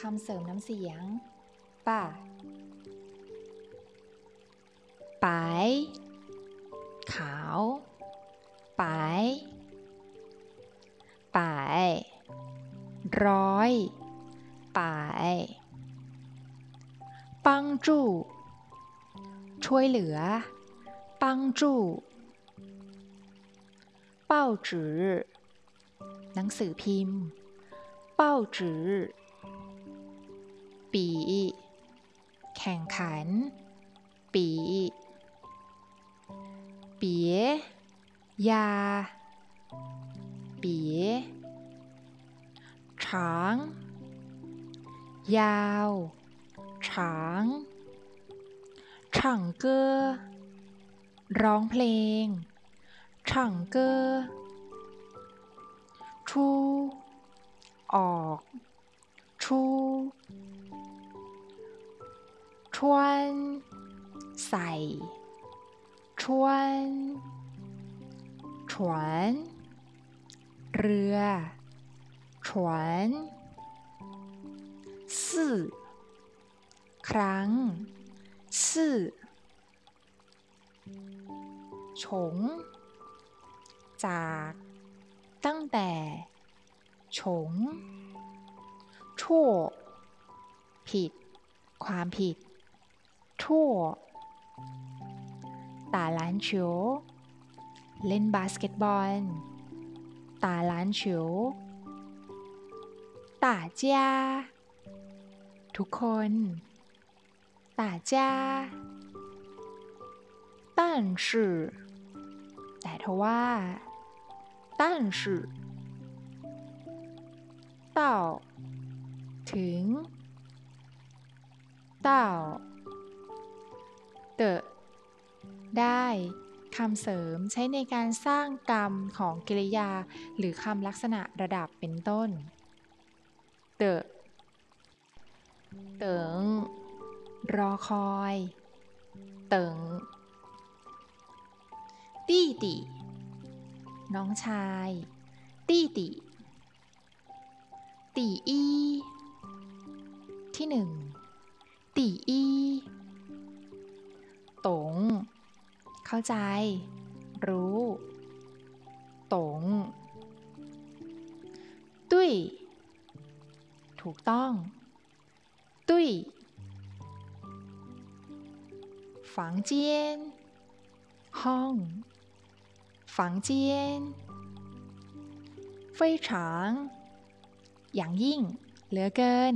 คำเสริมน้ำเสียง ป่าปายขาวปายปายร้อยปายปังจูช่วยเหลือ ปังจูเป้าจือหนังสือพิมพ์ เป้าจือ ปี แข่งขัน ปี เปียยา เปียช้าง ยาวช้างช่างเกอร้องเพลงช่างเกอชู ออก ชู ชวนใส่ชวนฉวนเรือฉวนสี่ครั้งสี่ฉงจากตั้งแต่ฉงชั่วผิด ความผิด ชั่วตาล้านเฉียวเล่นบาสเกตบอลตาล้านเฉียวตาจ้า ทุกคน大家但是แต่ทว่า但是到ถึง到 的ได้คำเสริมใช้ในการสร้างกรรมของกริยา หรือคำลักษณะระดับเป็นต้น เตเติง รอคอย เติงตี้ติน้องชาย ตี้ติตีอี ที่หนึ่งตีอี ตง เข้าใจ รู้ ตงตุ้ยถูกต้อง ตุ้ยฝังเจียนห้องฝังเจียน非常อย่างยิ่ง เหลือเกิน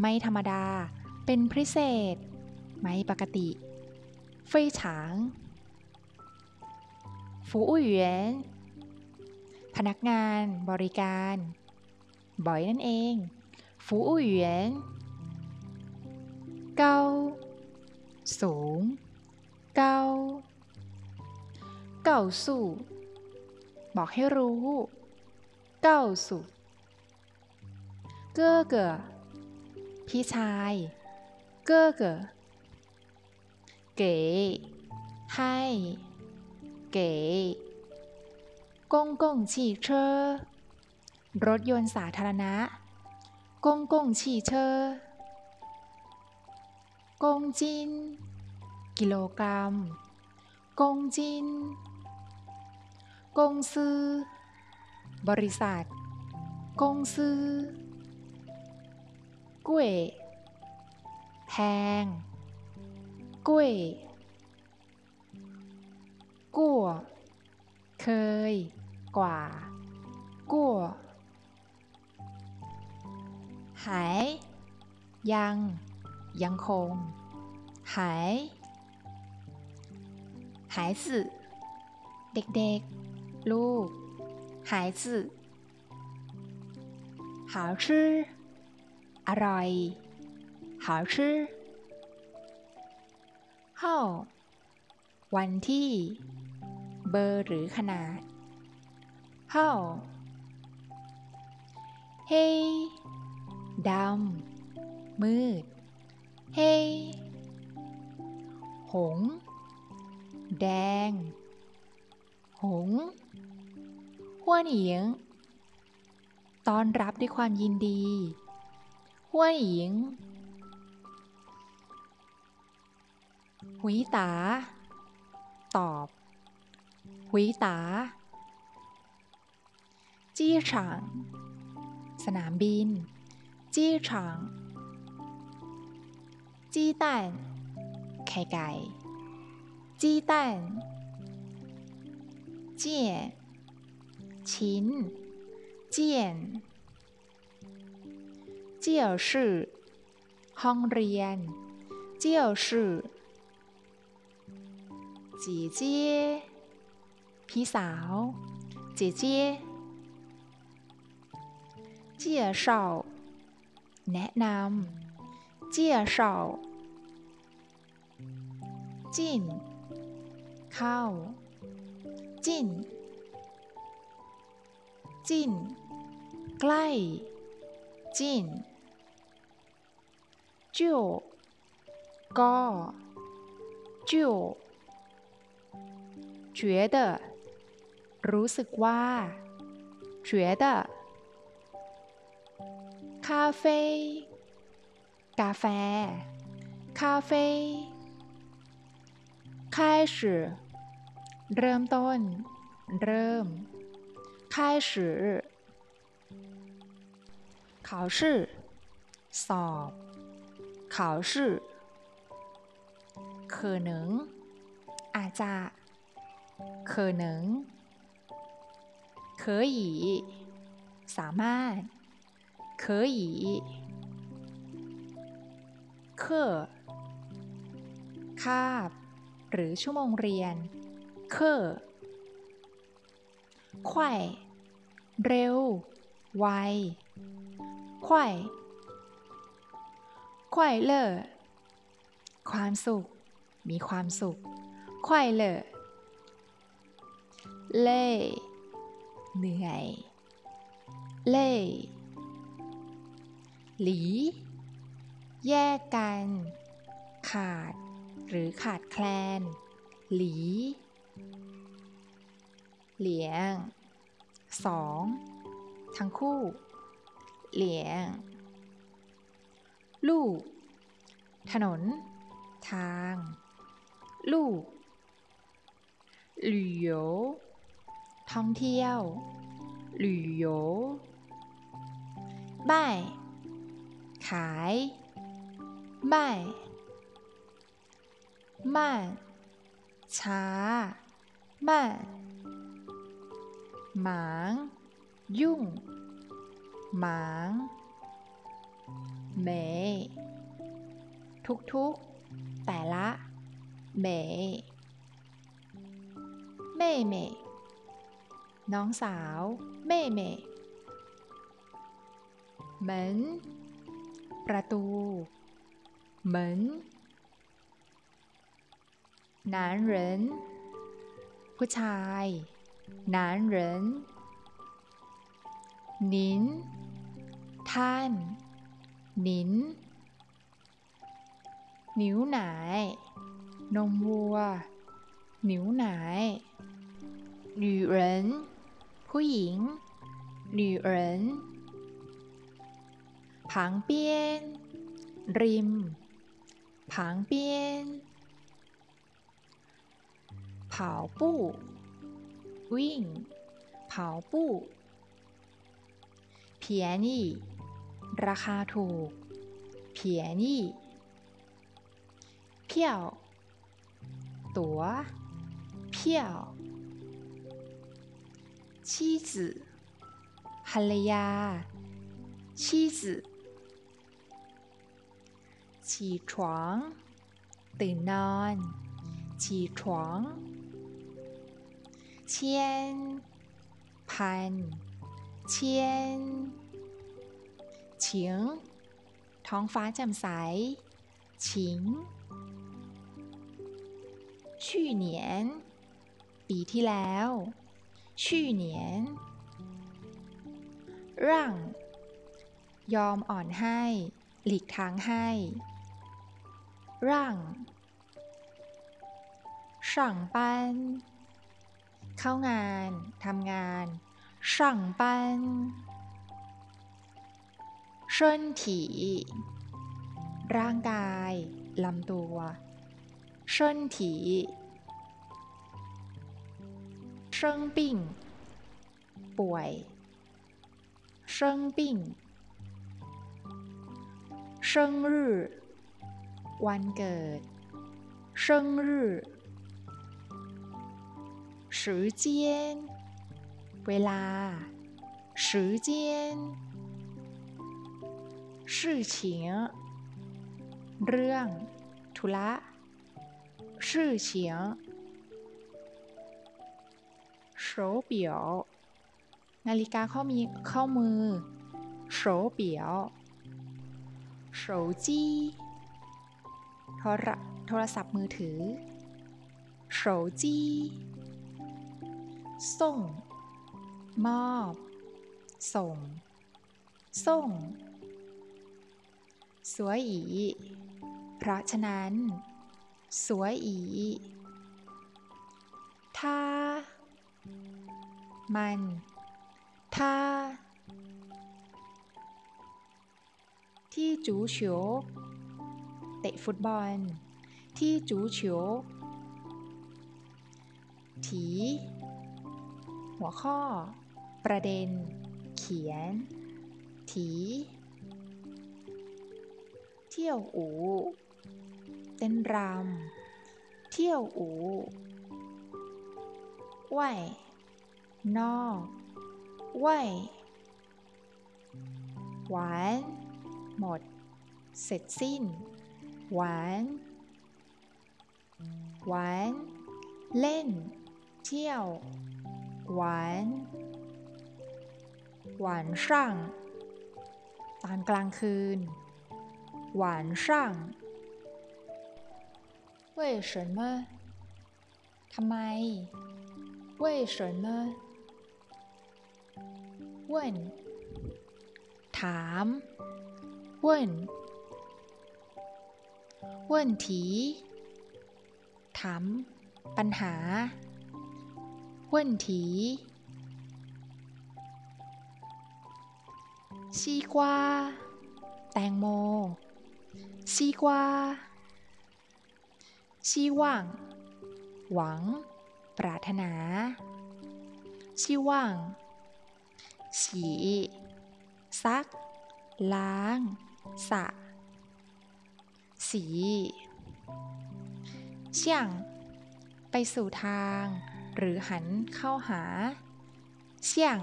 ไม่ธรรมดา เป็นพิเศษ ไม่ปกติ 非常ฟูอุยนพนักงานบริการ บ่อยนั่นเองฟูอุยนเก้าสูงเก้าเก้าสู่ บอกให้รู้เก้าสู่เก้อเกอพี่ชาย เก้อเกอ เก๋ให้เก๋กงกงฉีเชอรถยนต์สาธารณะ กงกงฉีเชอกงจิน กิโลกรัม กงจิน กงซื้อ บริษัท กงซื้อ กุ้ยแพง กุ้ยกั่วเคย กว่า กั่วหาย ยัง ยังคง หาย孩子เด็ก ลูก孩子好吃อร่อย好吃 เฮ้าวันที่ เบอร์หรือขนาดเฮ้าเฮ้ดำ มืด เฮ้หง แดง หงหัวเหนิงต้อนรับด้วยความยินดีหัวเหญิง หุยตา ตอบ หุยตา จี้ฉางสนามบิน จี้ฉางจี้ตันไข่ไก่ จี้ตันเจียนชิ้น เจียน เจียวชื่อห้องเรียน เจียวชื่อ จีเจียพี่สาวจีเจเจียเฉาแนะนำเจียเฉาจินเข้า จินจินใกล้ จิน就ก็就觉得รู้สึกว่า觉得คาเฟ่กาแฟคาเฟ่开始เริ่มต้น เริ่ม开始考试สอบ考试可能อาจจะ 可能可以สามารถ可以课คาบ หรือชั่วโมงเรียน课快เร็ว ไว快快乐ความสุข มีความสุข快乐เล่ เล่เหนื่อยเล่หลี แยกกัน ขาด หรือขาดแคลน หลี เหลียงสองทั้งคู่ เหลียง ลูก ถนน ทาง ลูก旅游 ท่องเที่ยว旅游บ้ายขายบ้ายม่านช้าม่านหมาง ยุ่ง หมางเมทุกๆแต่ละเมเม่เม่ น้องสาวเม่เม่เหมือนประตู เหมือน男人ผู้ชาย男人您ท่านนินนิ้วหนายนมวัว นิ้วหนาย女人 ผู้หญิง女人旁边ริม旁边,跑步ปี้ยนเผวิ่งเผาราคาถูก便宜,เยนี่เตั๋วเพียว 妻子ภรรยา妻子起床ตื่นนอน起床签 พัน เชียนเฉียง ท้องฟ้าแจ่มใส ฉิงชี่เหนียน ปีที่แล้ว 去年ยร่างยอมอ่อนให้ หลีกทางให้ ร่างสั่เข้างานทำงาน上班身体ร่างกายลำตัว身体生病ป่วย生病生日วันเกิด生日时间เวลา时间事情เรื่อง ธุระ事情 手表นาฬิกาข้อมีข้อมือ手表手机โทรโทรศัพท์มือถือ手机钟ส่ง มอบ ส่ง ส่งสวยอีเพราะฉะนั้น สวยอี มันถ้าที่จูเฉียวเตะฟุตบอล ที่จูเฉียวถีหัวข้อ ประเด็น เขียน ถี เที่ยวอู เต้นรำ เที่ยวอูไหว นอกไหวหวาน หมด เสร็จสิ้น หวาน หวาน เล่น เที่ยว หวาน หวานช่างตอนกลางคืน หวานช่าง为什么ทำไม为什么 问ถาม问问题ถามปัญหา问题西瓜แตงโม西瓜希望หวัง ปรารถนา ชิว่าง ฉีซัก ล้าง สะ สีเชี่ยง ไปสู่ทาง หรือหันเข้าหาเชี่ยง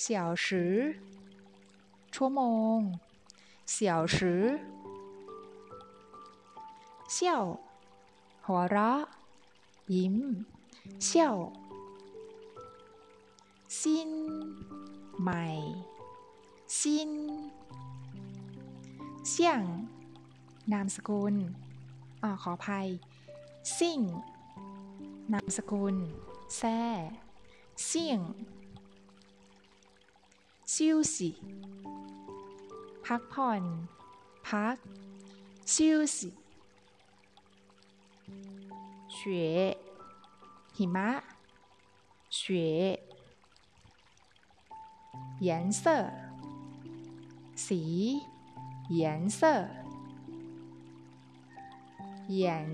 เสี่ยวสือชั่วโมงเสี่ยวสือเชี่ยว หัวเราะ ยิ้มเชี่ยว สิ้นใหม่สิ้นเสี่ยง นามสกุลอ่าขออภัย ซิ่ง นามสกุล แซ่เสี่ยงชิวสิพักผ่อน พักชิวสิ雪หิมะ雪颜色สี颜色眼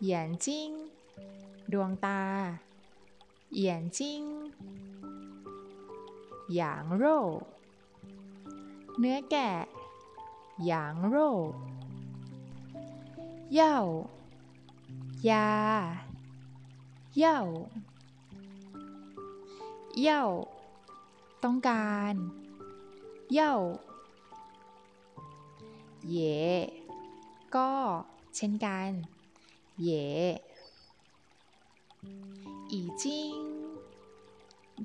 眼睛ดวงตา眼睛羊肉เนื้อแกะ羊肉เหย้ายาเหย้าเหย้า ต้องการเย่าเย่ก็เช่นกันเย่อีจิง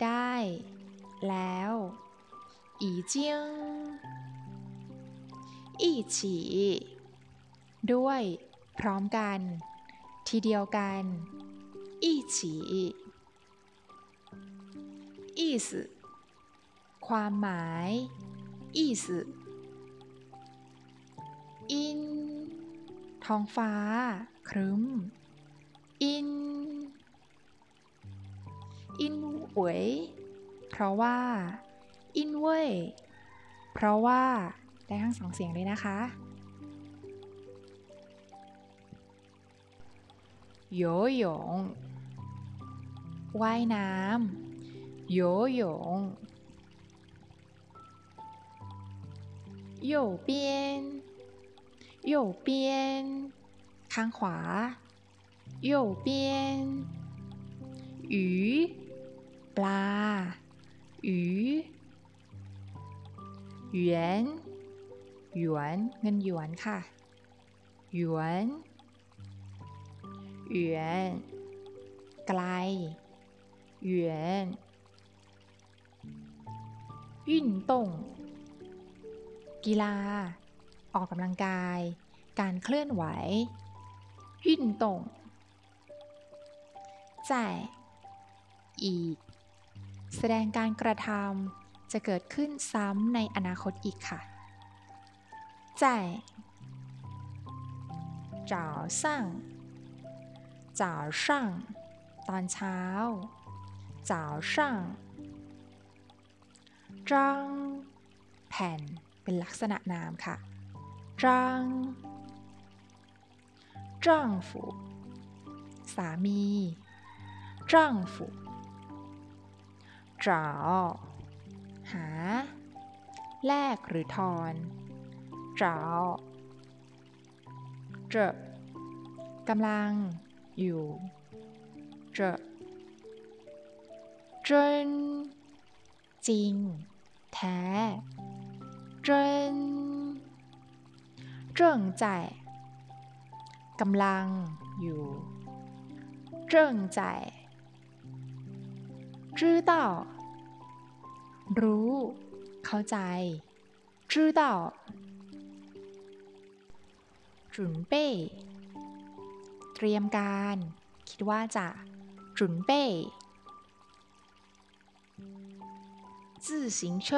ได้แล้วอีจิงอีฉีด้วยพร้อมกัน ทีเดียวกันอีฉี意思 ความหมาย意思อิน ท้องฟ้า ครึ้ม อิน อินเวยเพราะว่า อินเว่ยเพราะว่า ได้ทั้งสองเสียงเลยนะคะโยหยงว่ายน้ำโยหยง 右边右边ข้างขวา右边鱼ปลา鱼หยวนหยวนเงินหยวนค่ะหยวนหยวนไกลหยวน运动 กีฬา ออกกำลังกาย การเคลื่อนไหว运动在อีก แสดงการกระทำจะเกิดขึ้นซ้ำในอนาคตอีกค่ะ在早上早上ตอนเช้า早上张แผ่น เป็นลักษณะนามค่ะ张丈夫สามี丈夫找หา แลกหรือทอน找这กำลัง อยู่这真จริง แท้ 真正在กำลัง อยู่正在知道รู้ เข้าใจ知道准备เตรียมการ คิดว่าจะ准备自行车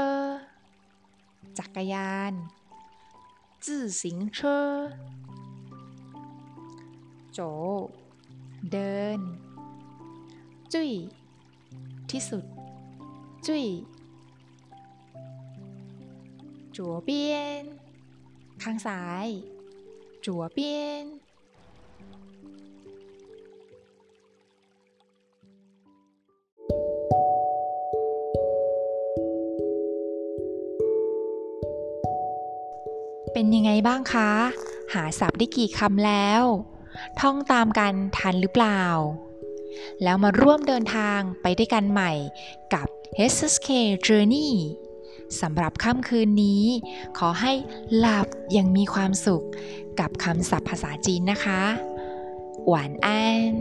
จักรยาน自行车โจเดิน จุ้ย ที่สุด จุ้ยจัวเปียน ข้างซ้าย จัวเปียน เป็นยังไงบ้างคะ หาศัพท์ได้กี่คำแล้ว ท่องตามกันทันหรือเปล่า แล้วมาร่วมเดินทางไปด้วยกันใหม่กับ HSK Journey สำหรับค่ำคืนนี้ ขอให้หลับอยังมีความสุขกับคำศัพท์ภาษาจีนนะคะ หวานอัน